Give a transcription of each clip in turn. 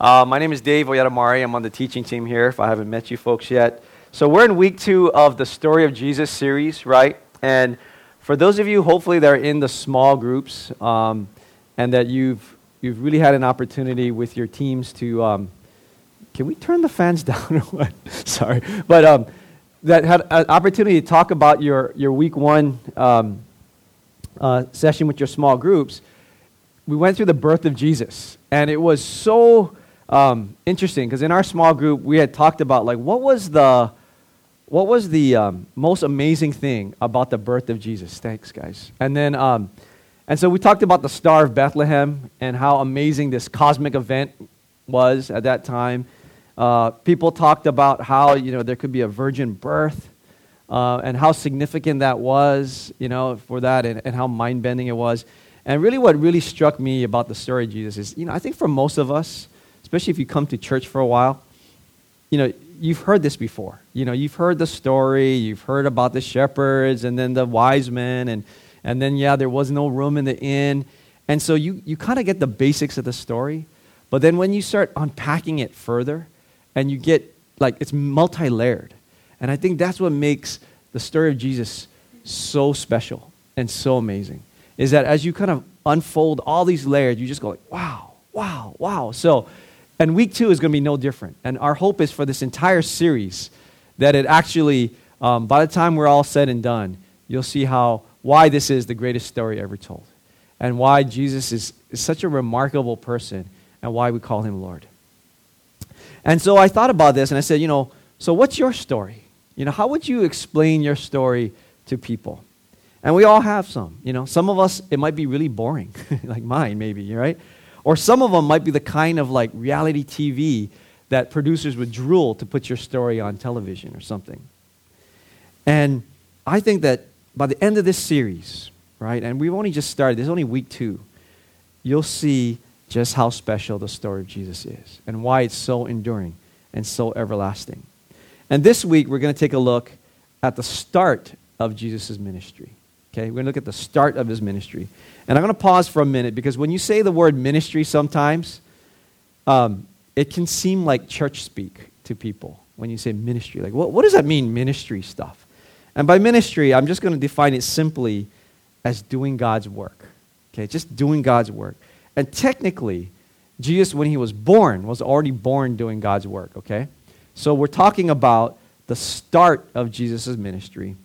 Uh, my name is Dave Oyadomari. I'm on the teaching team here, if I haven't met you folks yet. So, we're in week two of the Story of Jesus series, right? And for those of you, hopefully, that are in the small groups um, and that you've, you've really had an opportunity with your teams to. Um, can we turn the fans down or what? Sorry. But um, that had an opportunity to talk about your, your week one um, uh, session with your small groups. We went through the birth of Jesus. And it was so um, interesting because in our small group, we had talked about like what was the what was the um, most amazing thing about the birth of Jesus? Thanks, guys. And then, um, and so we talked about the Star of Bethlehem and how amazing this cosmic event was at that time. Uh, people talked about how you know there could be a virgin birth uh, and how significant that was, you know, for that, and, and how mind bending it was. And really, what really struck me about the story of Jesus is, you know, I think for most of us, especially if you come to church for a while, you know, you've heard this before. You know, you've heard the story, you've heard about the shepherds and then the wise men, and, and then, yeah, there was no room in the inn. And so you, you kind of get the basics of the story. But then when you start unpacking it further, and you get, like, it's multi layered. And I think that's what makes the story of Jesus so special and so amazing. Is that as you kind of unfold all these layers, you just go like, wow, wow, wow. So, and week two is going to be no different. And our hope is for this entire series that it actually, um, by the time we're all said and done, you'll see how why this is the greatest story ever told, and why Jesus is, is such a remarkable person, and why we call him Lord. And so I thought about this, and I said, you know, so what's your story? You know, how would you explain your story to people? And we all have some. You know, some of us, it might be really boring, like mine, maybe, right? Or some of them might be the kind of like reality TV that producers would drool to put your story on television or something. And I think that by the end of this series, right, and we've only just started, there's only week two, you'll see just how special the story of Jesus is and why it's so enduring and so everlasting. And this week, we're going to take a look at the start of Jesus' ministry. Okay, we're going to look at the start of his ministry. And I'm going to pause for a minute because when you say the word ministry sometimes, um, it can seem like church speak to people when you say ministry. Like, what, what does that mean, ministry stuff? And by ministry, I'm just going to define it simply as doing God's work. Okay, just doing God's work. And technically, Jesus, when he was born, was already born doing God's work, okay? So we're talking about the start of Jesus' ministry.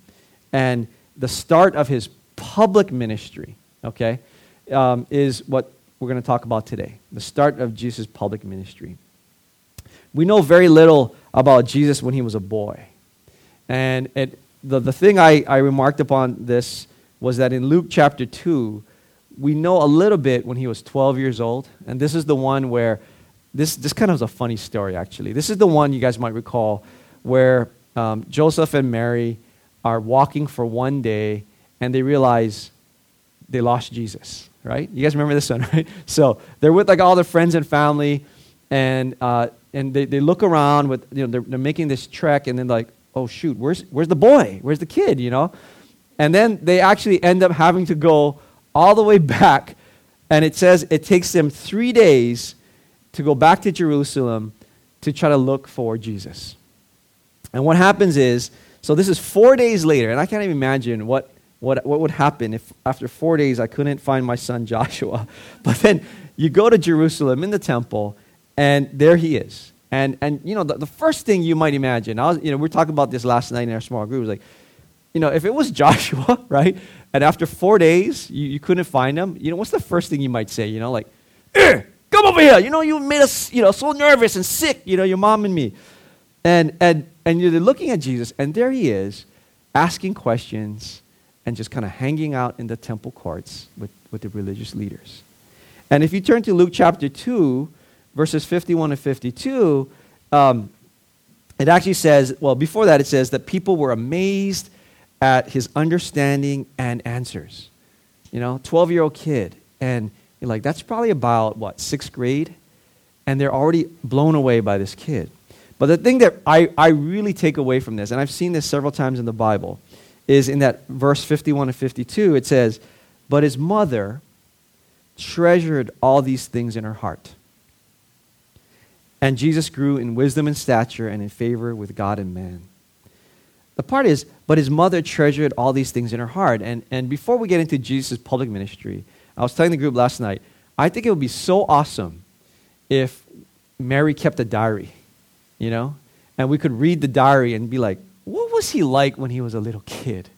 And the start of his public ministry, okay, um, is what we're going to talk about today. The start of Jesus' public ministry. We know very little about Jesus when he was a boy. And it, the, the thing I, I remarked upon this was that in Luke chapter 2, we know a little bit when he was 12 years old. And this is the one where, this, this kind of is a funny story, actually. This is the one you guys might recall where um, Joseph and Mary are walking for one day and they realize they lost Jesus, right? You guys remember this one, right? So they're with like all their friends and family and, uh, and they, they look around with, you know, they're, they're making this trek and then like, oh shoot, where's, where's the boy? Where's the kid, you know? And then they actually end up having to go all the way back and it says it takes them three days to go back to Jerusalem to try to look for Jesus. And what happens is so this is four days later, and I can't even imagine what, what, what would happen if after four days I couldn't find my son Joshua. But then you go to Jerusalem in the temple, and there he is. And, and you know, the, the first thing you might imagine, I was, you know, we were talking about this last night in our small group, was like, you know, if it was Joshua, right, and after four days you, you couldn't find him, you know, what's the first thing you might say? You know, like, eh, come over here. You know, you made us, you know, so nervous and sick, you know, your mom and me. And, and, and you're looking at Jesus, and there he is, asking questions and just kind of hanging out in the temple courts with, with the religious leaders. And if you turn to Luke chapter 2, verses 51 and 52, um, it actually says, well, before that, it says that people were amazed at his understanding and answers. You know, 12 year old kid. And you're like, that's probably about, what, sixth grade? And they're already blown away by this kid. But the thing that I, I really take away from this, and I've seen this several times in the Bible, is in that verse 51 and 52, it says, But his mother treasured all these things in her heart. And Jesus grew in wisdom and stature and in favor with God and man. The part is, but his mother treasured all these things in her heart. And, and before we get into Jesus' public ministry, I was telling the group last night, I think it would be so awesome if Mary kept a diary, you know? And we could read the diary and be like, what was he like when he was a little kid?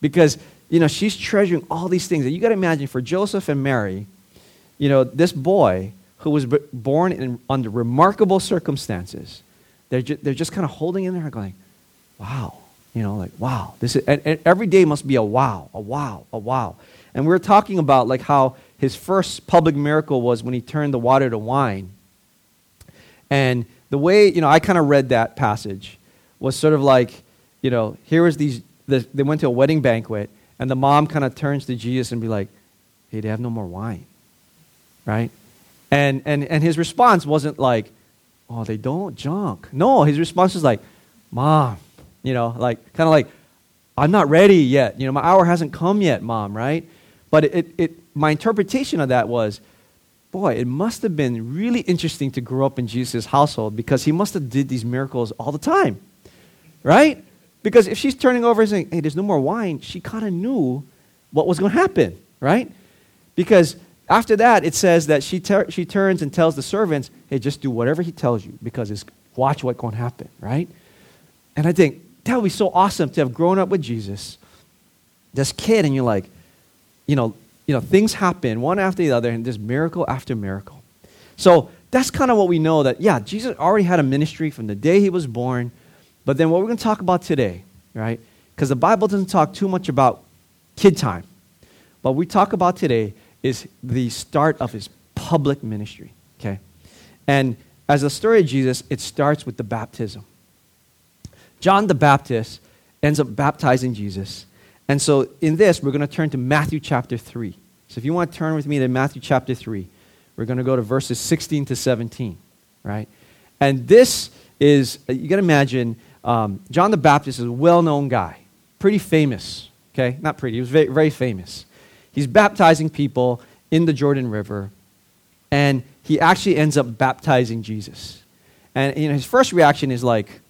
Because, you know, she's treasuring all these things. And you got to imagine for Joseph and Mary, you know, this boy who was born in, under remarkable circumstances, they're, ju- they're just kind of holding in there going, wow, you know, like, wow. This is, and, and every day must be a wow, a wow, a wow. And we are talking about like how his first public miracle was when he turned the water to wine. And the way, you know, I kind of read that passage was sort of like, you know, here was these, the, they went to a wedding banquet, and the mom kind of turns to Jesus and be like, hey, they have no more wine, right? And, and, and his response wasn't like, oh, they don't, junk. No, his response was like, mom, you know, like, kind of like, I'm not ready yet. You know, my hour hasn't come yet, mom, right? But it, it, my interpretation of that was, boy, it must have been really interesting to grow up in Jesus' household because he must have did these miracles all the time, right? Because if she's turning over and saying, hey, there's no more wine, she kind of knew what was going to happen, right? Because after that, it says that she, ter- she turns and tells the servants, hey, just do whatever he tells you because it's watch what's going to happen, right? And I think that would be so awesome to have grown up with Jesus, this kid, and you're like, you know, you know, things happen one after the other, and there's miracle after miracle. So that's kind of what we know that, yeah, Jesus already had a ministry from the day he was born. But then what we're going to talk about today, right? Because the Bible doesn't talk too much about kid time. What we talk about today is the start of his public ministry, okay? And as the story of Jesus, it starts with the baptism. John the Baptist ends up baptizing Jesus. And so in this, we're going to turn to Matthew chapter 3. So if you want to turn with me to Matthew chapter 3, we're going to go to verses 16 to 17, right? And this is, you got to imagine, um, John the Baptist is a well known guy, pretty famous, okay? Not pretty, he was very, very famous. He's baptizing people in the Jordan River, and he actually ends up baptizing Jesus. And you know, his first reaction is like,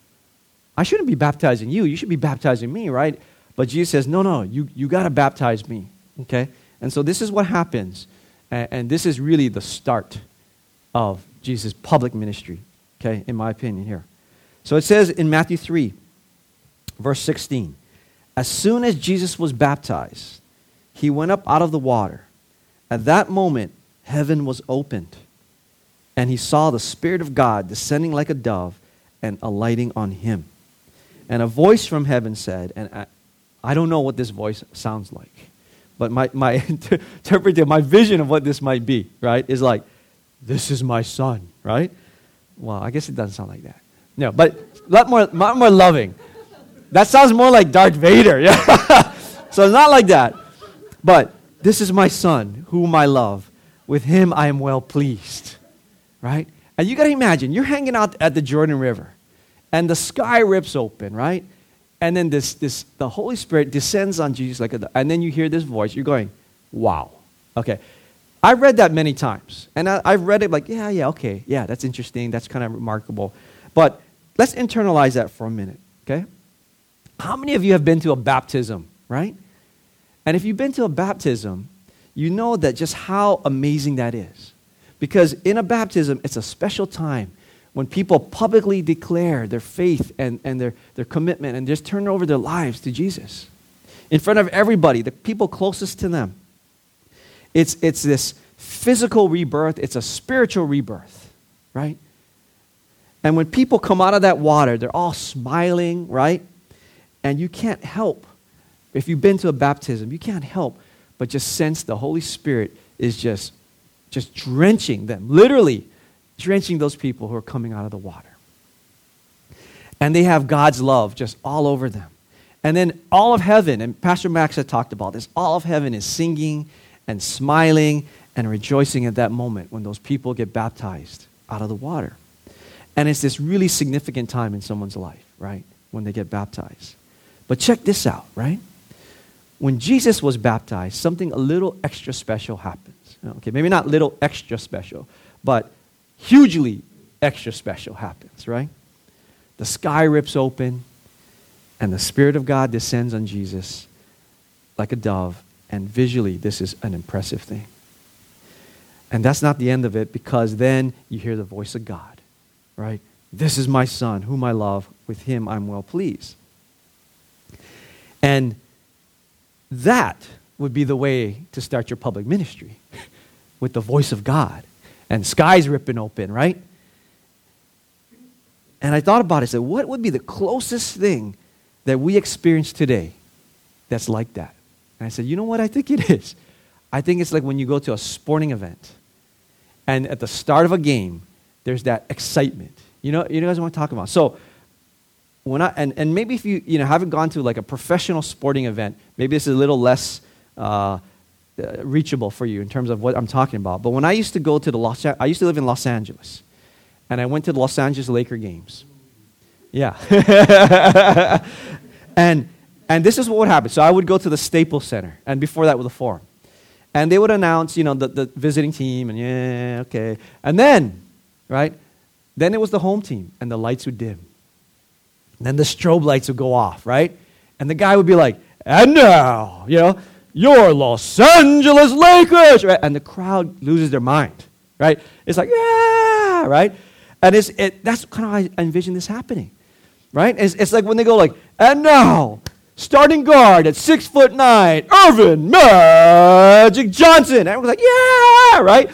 I shouldn't be baptizing you. You should be baptizing me, right? But Jesus says, No, no, you, you got to baptize me. Okay? And so this is what happens. And, this is really the start of Jesus' public ministry, okay, in my opinion here. So it says in Matthew 3, verse 16 As soon as Jesus was baptized, he went up out of the water. At that moment, heaven was opened, and he saw the Spirit of God descending like a dove and alighting on him. And a voice from heaven said, and I, I don't know what this voice sounds like. But my, my interpretation, my vision of what this might be, right, is like, this is my son, right? Well, I guess it doesn't sound like that. No, but a lot more, lot more loving. That sounds more like Darth Vader. Yeah. so it's not like that. But this is my son, whom I love. With him I am well pleased. Right? And you got to imagine, you're hanging out at the Jordan River, and the sky rips open, right? And then this, this, the Holy Spirit descends on Jesus like a, and then you hear this voice. You're going, wow. Okay. I've read that many times. And I, I've read it like, yeah, yeah, okay. Yeah, that's interesting. That's kind of remarkable. But let's internalize that for a minute, okay? How many of you have been to a baptism, right? And if you've been to a baptism, you know that just how amazing that is. Because in a baptism, it's a special time when people publicly declare their faith and, and their, their commitment and just turn over their lives to Jesus in front of everybody, the people closest to them. It's, it's this physical rebirth, it's a spiritual rebirth, right? And when people come out of that water, they're all smiling, right? And you can't help, if you've been to a baptism, you can't help but just sense the Holy Spirit is just, just drenching them, literally drenching those people who are coming out of the water. And they have God's love just all over them. And then all of heaven, and Pastor Max had talked about this, all of heaven is singing and smiling and rejoicing at that moment when those people get baptized out of the water. And it's this really significant time in someone's life, right? When they get baptized. But check this out, right? When Jesus was baptized, something a little extra special happens. Okay, maybe not little extra special, but hugely extra special happens, right? The sky rips open, and the Spirit of God descends on Jesus like a dove, and visually, this is an impressive thing. And that's not the end of it because then you hear the voice of God, right? This is my son, whom I love. With him I'm well pleased. And that would be the way to start your public ministry with the voice of God and skies ripping open, right? And I thought about it. I said, what would be the closest thing that we experience today that's like that? And I said, you know what I think it is? I think it's like when you go to a sporting event and at the start of a game, there's that excitement. You know, you guys want to talk about. So when I and, and maybe if you you know haven't gone to like a professional sporting event, maybe this is a little less uh, uh, reachable for you in terms of what I'm talking about. But when I used to go to the Los, I used to live in Los Angeles, and I went to the Los Angeles Laker games. Yeah, and and this is what would happen. So I would go to the Staples Center, and before that, with the Forum, and they would announce, you know, the, the visiting team, and yeah, okay, and then, right, then it was the home team, and the lights would dim, and then the strobe lights would go off, right, and the guy would be like, and now, you know, your Los Angeles Lakers, right? And the crowd loses their mind, right? It's like, yeah, right? And it's, it, that's kind of how I envision this happening, right? It's, it's like when they go like, and now, starting guard at six foot nine, Earvin Magic Johnson. Everyone's like, yeah, right?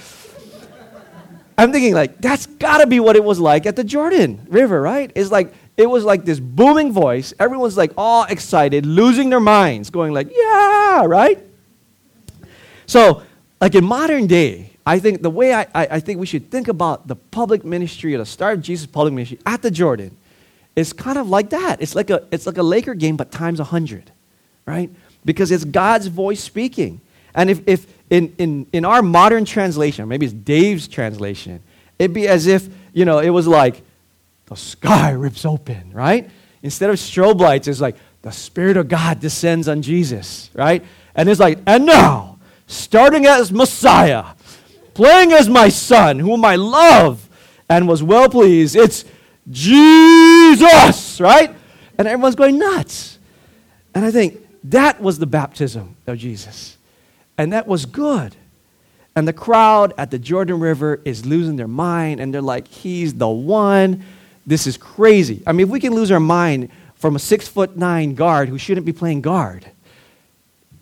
I'm thinking like, that's got to be what it was like at the Jordan River, right? It's like, it was like this booming voice. Everyone's like all excited, losing their minds, going like, yeah, right? So, like in modern day, I think the way I, I, I think we should think about the public ministry or the start of Jesus' public ministry at the Jordan is kind of like that. It's like a, it's like a Laker game, but times a 100, right? Because it's God's voice speaking. And if, if in, in, in our modern translation, maybe it's Dave's translation, it'd be as if, you know, it was like, the sky rips open, right? Instead of strobe lights, it's like the Spirit of God descends on Jesus, right? And it's like, and now, starting as Messiah, playing as my son, whom I love and was well pleased, it's Jesus, right? And everyone's going nuts. And I think that was the baptism of Jesus. And that was good. And the crowd at the Jordan River is losing their mind, and they're like, He's the one. This is crazy. I mean, if we can lose our mind from a six foot nine guard who shouldn't be playing guard,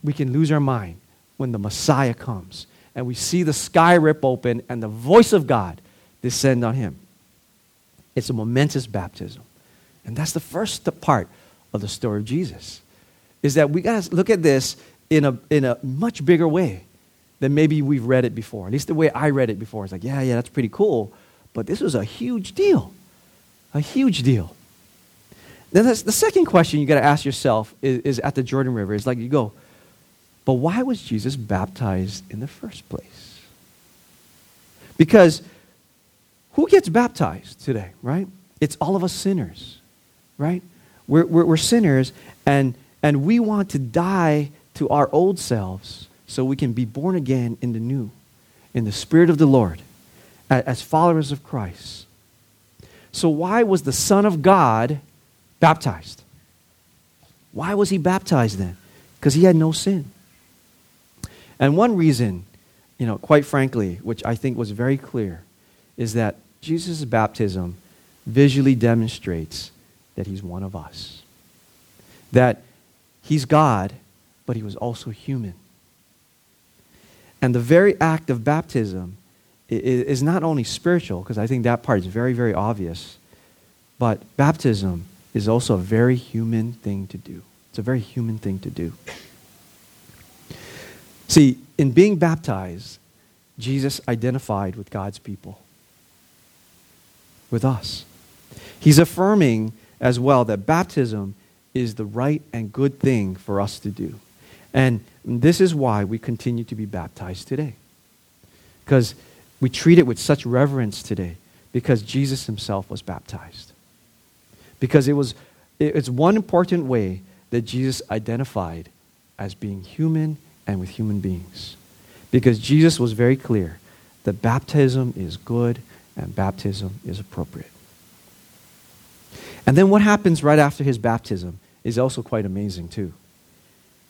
we can lose our mind when the Messiah comes and we see the sky rip open and the voice of God descend on him. It's a momentous baptism. And that's the first part of the story of Jesus. Is that we got to look at this in a, in a much bigger way than maybe we've read it before. At least the way I read it before. It's like, yeah, yeah, that's pretty cool. But this was a huge deal. A huge deal. Then the second question you got to ask yourself is, is at the Jordan River. Is like you go, but why was Jesus baptized in the first place? Because who gets baptized today, right? It's all of us sinners, right? We're, we're, we're, sinners, and, and we want to die to our old selves so we can be born again in the new, in the Spirit of the Lord, as followers of Christ. So, why was the Son of God baptized? Why was he baptized then? Because he had no sin. And one reason, you know, quite frankly, which I think was very clear, is that Jesus' baptism visually demonstrates that he's one of us. That he's God, but he was also human. And the very act of baptism is not only spiritual, because I think that part is very, very obvious, but baptism is also a very human thing to do. It's a very human thing to do. See, in being baptized, Jesus identified with God's people, with us. He's affirming as well that baptism is the right and good thing for us to do. And this is why we continue to be baptized today. Because we treat it with such reverence today because Jesus himself was baptized. Because it was it's one important way that Jesus identified as being human and with human beings. Because Jesus was very clear that baptism is good and baptism is appropriate. And then what happens right after his baptism is also quite amazing, too.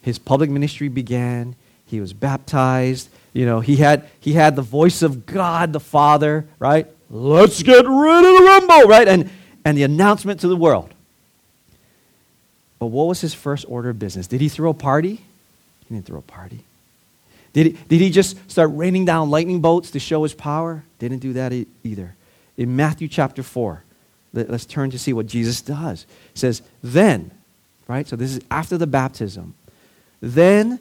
His public ministry began, he was baptized. You know, he had, he had the voice of God the Father, right? Let's get rid of the rumble, right? And, and the announcement to the world. But what was his first order of business? Did he throw a party? He didn't throw a party. Did he, did he just start raining down lightning bolts to show his power? Didn't do that either. In Matthew chapter 4, let, us turn to see what Jesus does. He says, Then, right? So this is after the baptism. Then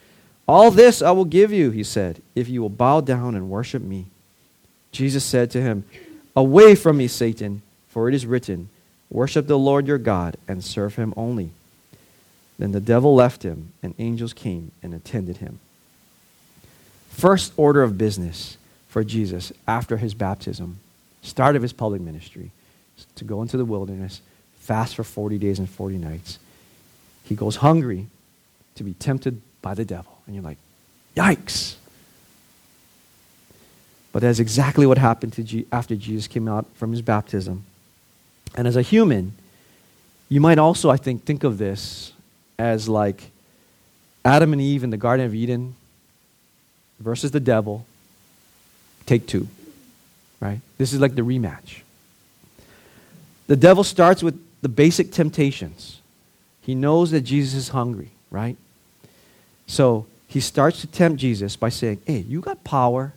All this I will give you, he said, if you will bow down and worship me. Jesus said to him, Away from me, Satan, for it is written, Worship the Lord your God and serve him only. Then the devil left him, and angels came and attended him. First order of business for Jesus after his baptism, start of his public ministry, to go into the wilderness, fast for 40 days and 40 nights. He goes hungry to be tempted by the devil. And you're like, yikes. But that's exactly what happened to after Jesus came out from his baptism. And as a human, you might also, I think, think of this as like Adam and Eve in the Garden of Eden versus the devil. Take two, right? This is like the rematch. The devil starts with the basic temptations. He knows that Jesus is hungry, right? So he starts to tempt Jesus by saying, Hey, you got power.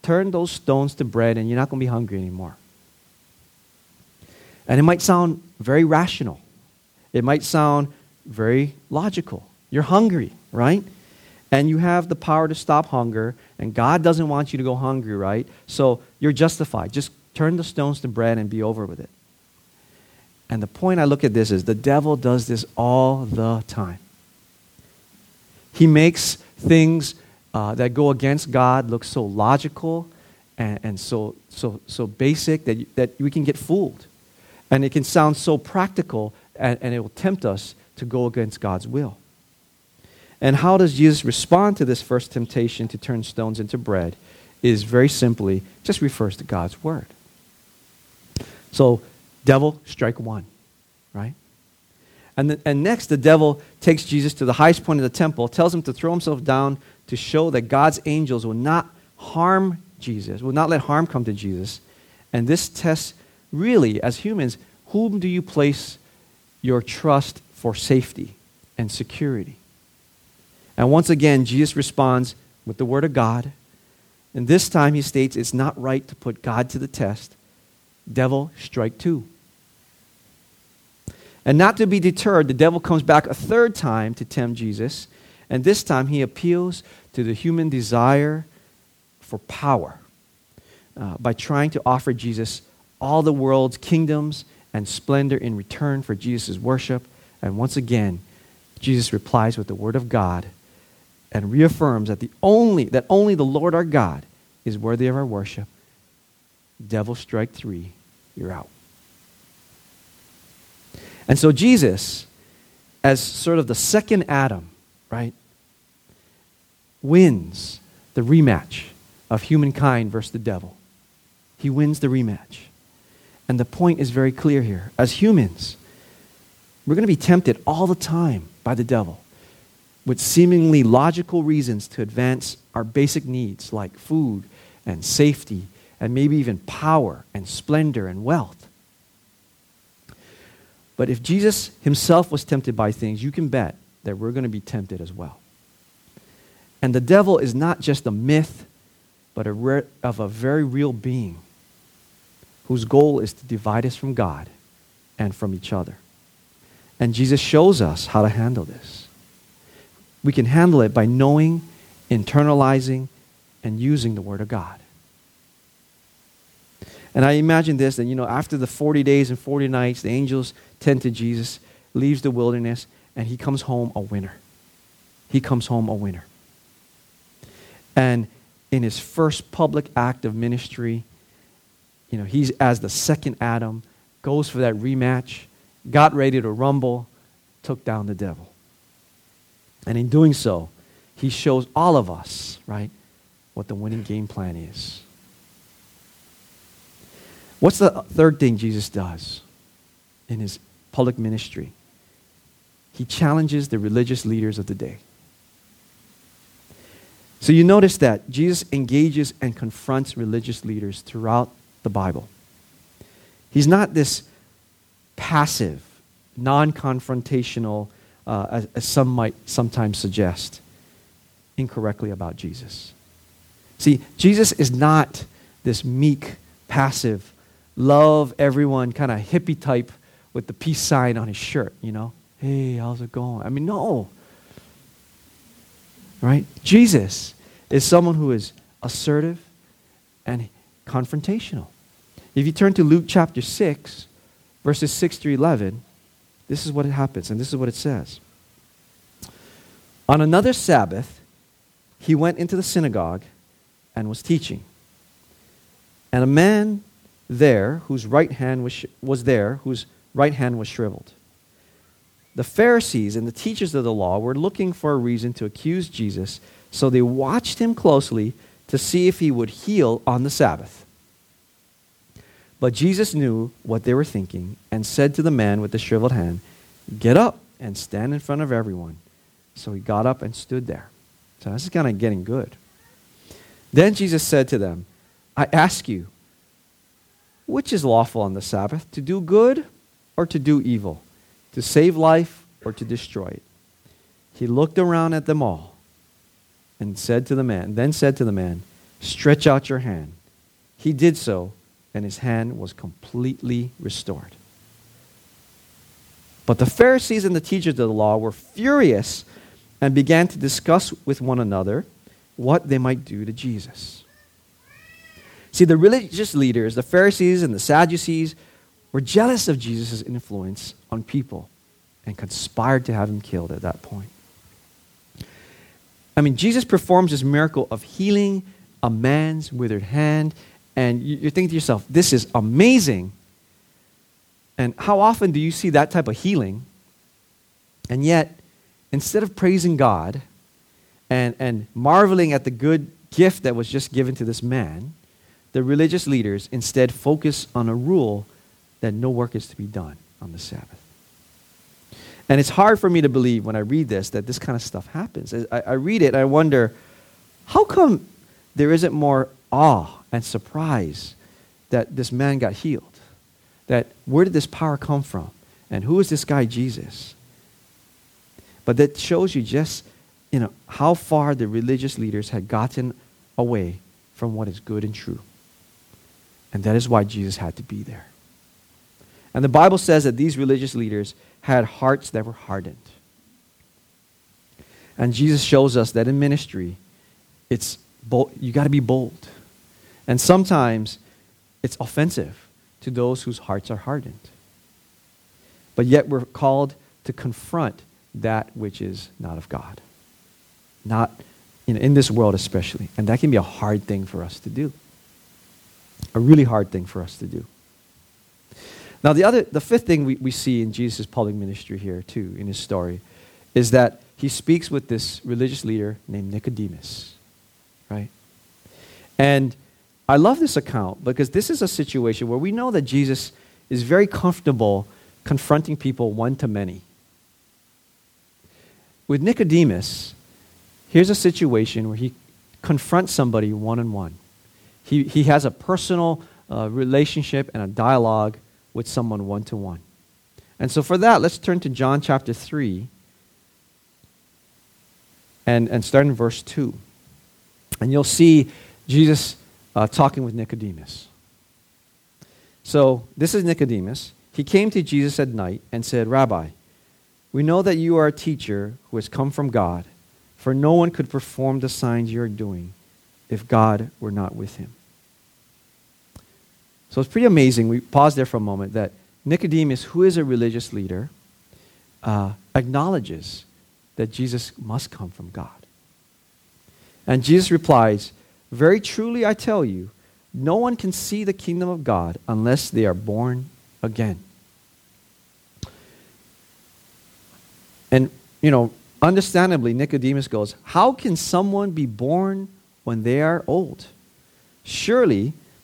Turn those stones to bread and you're not going to be hungry anymore. And it might sound very rational. It might sound very logical. You're hungry, right? And you have the power to stop hunger, and God doesn't want you to go hungry, right? So you're justified. Just turn the stones to bread and be over with it. And the point I look at this is the devil does this all the time. He makes things uh, that go against God look so logical and, and so, so, so basic that, you, that we can get fooled. And it can sound so practical, and, and it will tempt us to go against God's will. And how does Jesus respond to this first temptation to turn stones into bread? Is very simply just refers to God's word. So, devil, strike one, right? And, the, and next, the devil takes Jesus to the highest point of the temple, tells him to throw himself down to show that God's angels will not harm Jesus, will not let harm come to Jesus. And this tests really, as humans, whom do you place your trust for safety and security? And once again, Jesus responds with the Word of God. And this time he states it's not right to put God to the test. Devil, strike two. And not to be deterred, the devil comes back a third time to tempt Jesus. And this time he appeals to the human desire for power uh, by trying to offer Jesus all the world's kingdoms and splendor in return for Jesus' worship. And once again, Jesus replies with the word of God and reaffirms that, the only, that only the Lord our God is worthy of our worship. Devil strike three, you're out. And so Jesus, as sort of the second Adam, right, wins the rematch of humankind versus the devil. He wins the rematch. And the point is very clear here. As humans, we're going to be tempted all the time by the devil with seemingly logical reasons to advance our basic needs like food and safety and maybe even power and splendor and wealth. But if Jesus himself was tempted by things, you can bet that we're going to be tempted as well. And the devil is not just a myth, but a re- of a very real being whose goal is to divide us from God and from each other. And Jesus shows us how to handle this. We can handle it by knowing, internalizing, and using the Word of God. And I imagine this that, you know, after the 40 days and 40 nights, the angels to Jesus, leaves the wilderness, and he comes home a winner. He comes home a winner. And in his first public act of ministry, you know, he's as the second Adam, goes for that rematch, got ready to rumble, took down the devil. And in doing so, he shows all of us, right, what the winning game plan is. What's the third thing Jesus does in his public ministry? He challenges the religious leaders of the day. So you notice that Jesus engages and confronts religious leaders throughout the Bible. He's not this passive, non confrontational, uh, as, as some might sometimes suggest incorrectly about Jesus. See, Jesus is not this meek, passive, love everyone kind of hippie type with the peace sign on his shirt, you know? Hey, how's it going? I mean, no. Right? Jesus is someone who is assertive and confrontational. If you turn to Luke chapter 6, verses 6 through 11, this is what it happens, and this is what it says. On another Sabbath, he went into the synagogue and was teaching. And a man there whose right hand was, was there, whose right hand was shriveled. The Pharisees and the teachers of the law were looking for a reason to accuse Jesus, so they watched him closely to see if he would heal on the Sabbath. But Jesus knew what they were thinking and said to the man with the shriveled hand, Get up and stand in front of everyone. So he got up and stood there. So this is kind of getting good. Then Jesus said to them, I ask you, which is lawful on the Sabbath, to do good or to do evil, to save life or to destroy it? He looked around at them all and said to the man, then said to the man, Stretch out your hand. He did so, and his hand was completely restored. But the Pharisees and the teachers of the law were furious and began to discuss with one another what they might do to Jesus. See, the religious leaders, the Pharisees and the Sadducees, were jealous of Jesus' influence on people and conspired to have him killed at that point. I mean, Jesus performs this miracle of healing a man's withered hand, and you're thinking to yourself, this is amazing. And how often do you see that type of healing? And yet, instead of praising God and, and marveling at the good gift that was just given to this man, the religious leaders instead focus on a rule that no work is to be done on the Sabbath. And it's hard for me to believe when I read this that this kind of stuff happens. I, I read it I wonder, how come there isn't more awe and surprise that this man got healed? That where did this power come from? And who is this guy Jesus? But that shows you just you know how far the religious leaders had gotten away from what is good and true. And that is why Jesus had to be there. And the Bible says that these religious leaders had hearts that were hardened. And Jesus shows us that in ministry, it's bold, you got to be bold. And sometimes it's offensive to those whose hearts are hardened. But yet we're called to confront that which is not of God. Not know, in this world especially. And that can be a hard thing for us to do. A really hard thing for us to do. Now, the, other, the fifth thing we, we see in Jesus' public ministry here, too, in his story, is that he speaks with this religious leader named Nicodemus, right? And I love this account because this is a situation where we know that Jesus is very comfortable confronting people one to many. With Nicodemus, here's a situation where he confronts somebody one on one. He, he has a personal uh, relationship and a dialogue with someone one to one. And so, for that, let's turn to John chapter 3 and, and start in verse 2. And you'll see Jesus uh, talking with Nicodemus. So, this is Nicodemus. He came to Jesus at night and said, Rabbi, we know that you are a teacher who has come from God, for no one could perform the signs you are doing if God were not with him. So it's pretty amazing. We pause there for a moment that Nicodemus, who is a religious leader, uh, acknowledges that Jesus must come from God. And Jesus replies, Very truly I tell you, no one can see the kingdom of God unless they are born again. And, you know, understandably, Nicodemus goes, How can someone be born when they are old? Surely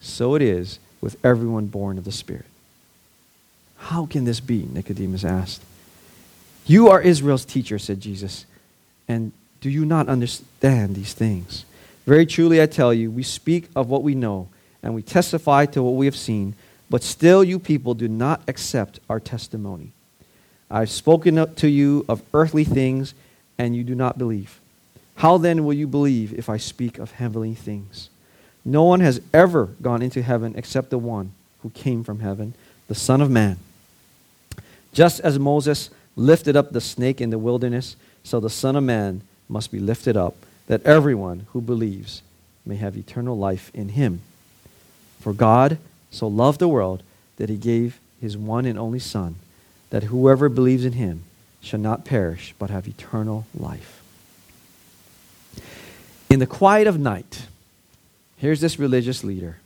So it is with everyone born of the Spirit. How can this be? Nicodemus asked. You are Israel's teacher, said Jesus, and do you not understand these things? Very truly, I tell you, we speak of what we know, and we testify to what we have seen, but still you people do not accept our testimony. I've spoken to you of earthly things, and you do not believe. How then will you believe if I speak of heavenly things? No one has ever gone into heaven except the one who came from heaven, the Son of Man. Just as Moses lifted up the snake in the wilderness, so the Son of Man must be lifted up, that everyone who believes may have eternal life in him. For God so loved the world that he gave his one and only Son, that whoever believes in him shall not perish, but have eternal life. In the quiet of night, Here's this religious leader,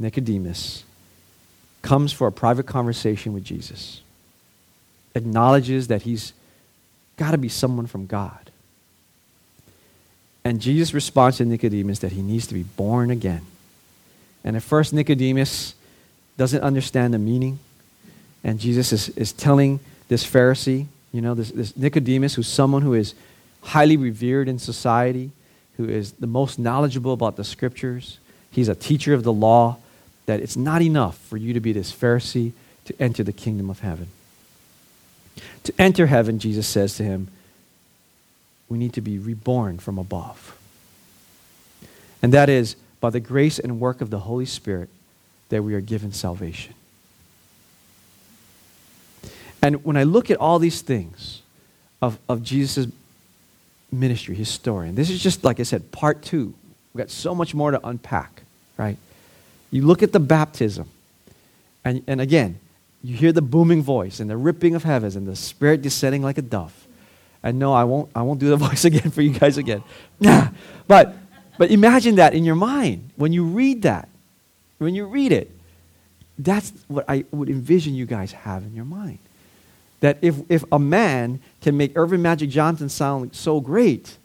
Nicodemus, comes for a private conversation with Jesus, acknowledges that he's got to be someone from God. And Jesus responds to Nicodemus that he needs to be born again. And at first, Nicodemus doesn't understand the meaning. And Jesus is, is telling this Pharisee, you know, this, this Nicodemus, who's someone who is highly revered in society, who is the most knowledgeable about the scriptures. He's a teacher of the law. That it's not enough for you to be this Pharisee to enter the kingdom of heaven. To enter heaven, Jesus says to him, we need to be reborn from above. And that is by the grace and work of the Holy Spirit that we are given salvation. And when I look at all these things of, of Jesus' ministry, his story. And this is just, like I said, part two. We've got so much more to unpack, right? You look at the baptism, and, and again, you hear the booming voice and the ripping of heavens and the Spirit descending like a dove. And no, I won't, I won't do the voice again for you guys again. but, but imagine that in your mind. When you read that, when you read it, that's what I would envision you guys have in your mind that if, if a man can make Earvin Magic Johnson sound so great,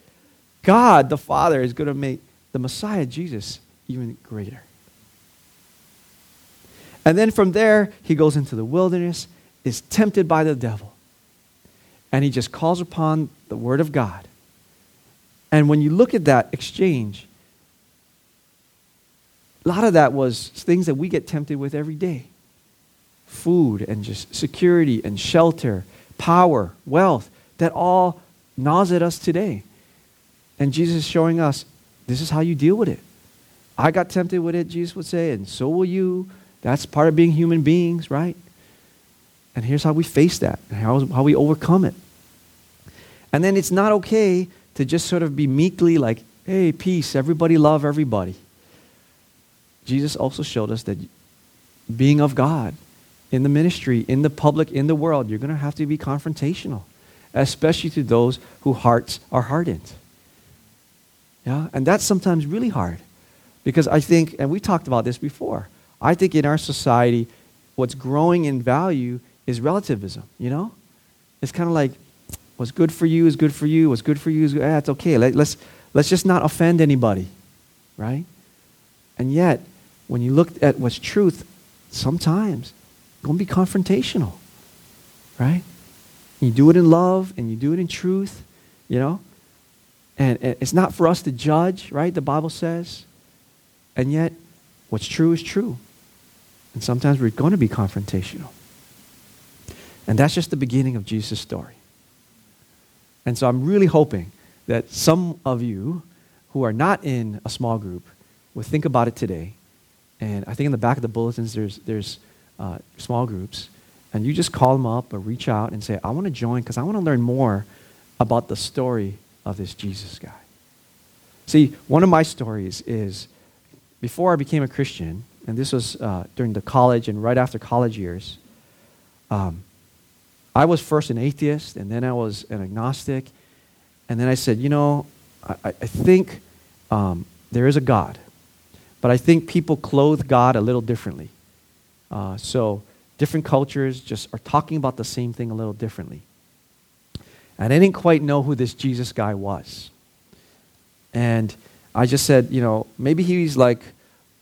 God the Father is going to make the Messiah, Jesus, even greater. And then from there, he goes into the wilderness, is tempted by the devil, and he just calls upon the Word of God. And when you look at that exchange, a lot of that was things that we get tempted with every day food and just security and shelter, power, wealth, that all gnaws at us today. And Jesus is showing us this is how you deal with it. I got tempted with it, Jesus would say, and so will you. That's part of being human beings, right? And here's how we face that, and how, how we overcome it. And then it's not okay to just sort of be meekly like, hey, peace, everybody love everybody. Jesus also showed us that being of God in the ministry, in the public, in the world, you're going to have to be confrontational, especially to those whose hearts are hardened. Yeah? And that's sometimes really hard because I think, and we talked about this before, I think in our society, what's growing in value is relativism, you know? It's kind of like, what's good for you is good for you, what's good for you is good. Ah, it's okay. Let, let's, let's just not offend anybody, right? And yet, when you look at what's truth, sometimes to be confrontational, right? You do it in love and you do it in truth, you know? And, and it's not for us to judge, right? The Bible says. And yet, what's true is true. And sometimes we're going to be confrontational. And that's just the beginning of Jesus' story. And so I'm really hoping that some of you who are not in a small group will think about it today. And I think in the back of the bulletins, there's, there's uh, small groups. And you just call them up or reach out and say, I want to join because I want to learn more about the story of this Jesus guy. See, one of my stories is before I became a Christian, and this was uh, during the college and right after college years, um, I was first an atheist, and then I was an agnostic. And then I said, you know, I, I think um, there is a God, but I think people clothe God a little differently. Uh, so different cultures just are talking about the same thing a little differently. And I didn't quite know who this Jesus guy was. And I just said, you know, maybe he's like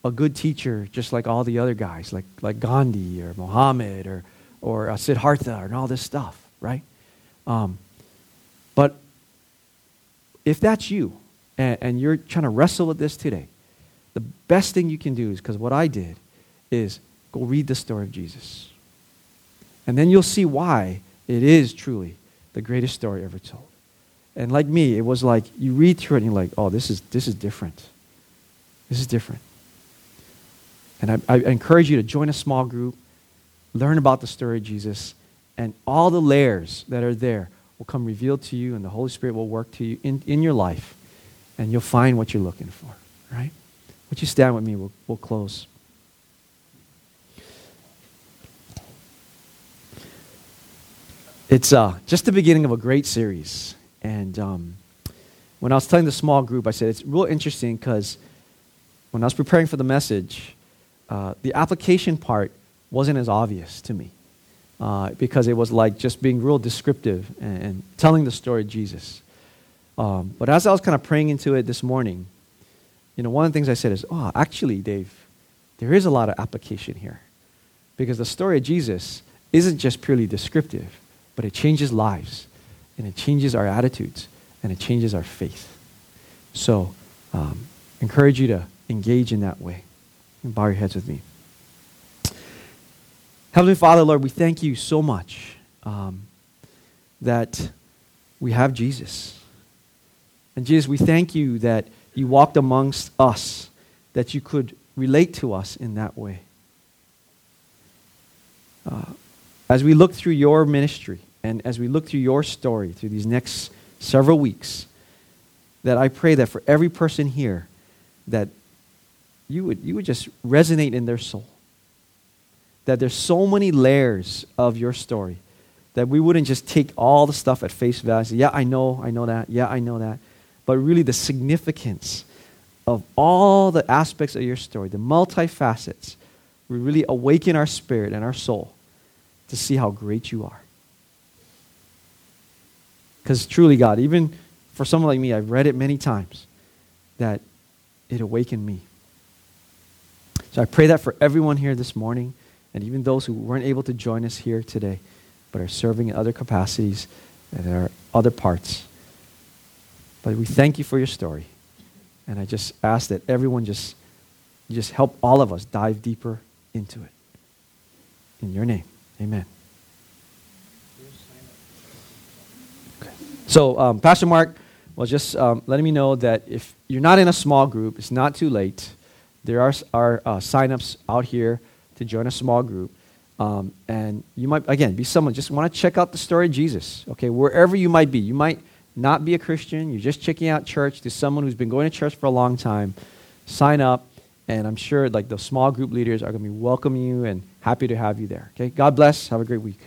a good teacher, just like all the other guys, like, like Gandhi or Muhammad or or uh, Siddhartha and all this stuff, right? Um, but if that's you and, and you're trying to wrestle with this today, the best thing you can do is because what I did is go read the story of Jesus. And then you'll see why it is truly the greatest story ever told. And like me, it was like you read through it and you're like, oh, this is, this is different. This is different. And I, I encourage you to join a small group learn about the story of Jesus, and all the layers that are there will come revealed to you, and the Holy Spirit will work to you in, in your life, and you'll find what you're looking for, right? Would you stand with me? We'll, we'll close. It's uh, just the beginning of a great series. And um, when I was telling the small group, I said it's real interesting because when I was preparing for the message, uh, the application part wasn't as obvious to me uh, because it was like just being real descriptive and, and telling the story of Jesus. Um, but as I was kind of praying into it this morning, you know, one of the things I said is, oh, actually, Dave, there is a lot of application here. Because the story of Jesus isn't just purely descriptive, but it changes lives, and it changes our attitudes, and it changes our faith. So, um, encourage you to engage in that way. And bow your heads with me. Heavenly Father, Lord, we thank you so much um, that we have Jesus. And Jesus, we thank you that you walked amongst us, that you could relate to us in that way. Uh, as we look through your ministry and as we look through your story through these next several weeks, that I pray that for every person here, that you would, you would just resonate in their soul that there's so many layers of your story that we wouldn't just take all the stuff at face value. Yeah, I know, I know that. Yeah, I know that. But really, the significance of all the aspects of your story, the multifacets, we really awaken our spirit and our soul to see how great you are. Because truly, God, even for someone like me, I've read it many times, that it awakened me. So I pray that for everyone here this morning and even those who weren't able to join us here today, but are serving in other capacities and there are other parts. But we thank you for your story. And I just ask that everyone just, just help all of us dive deeper into it. In your name, amen. Okay. So, um, Pastor Mark was just um, letting me know that if you're not in a small group, it's not too late. There are, are uh, sign-ups out here to join a small group. Um, and you might, again, be someone, just want to check out the story of Jesus, okay, wherever you might be. You might not be a Christian, you're just checking out church to someone who's been going to church for a long time. Sign up, and I'm sure like the small group leaders are going to be welcoming you and happy to have you there. Okay, God bless. Have a great week.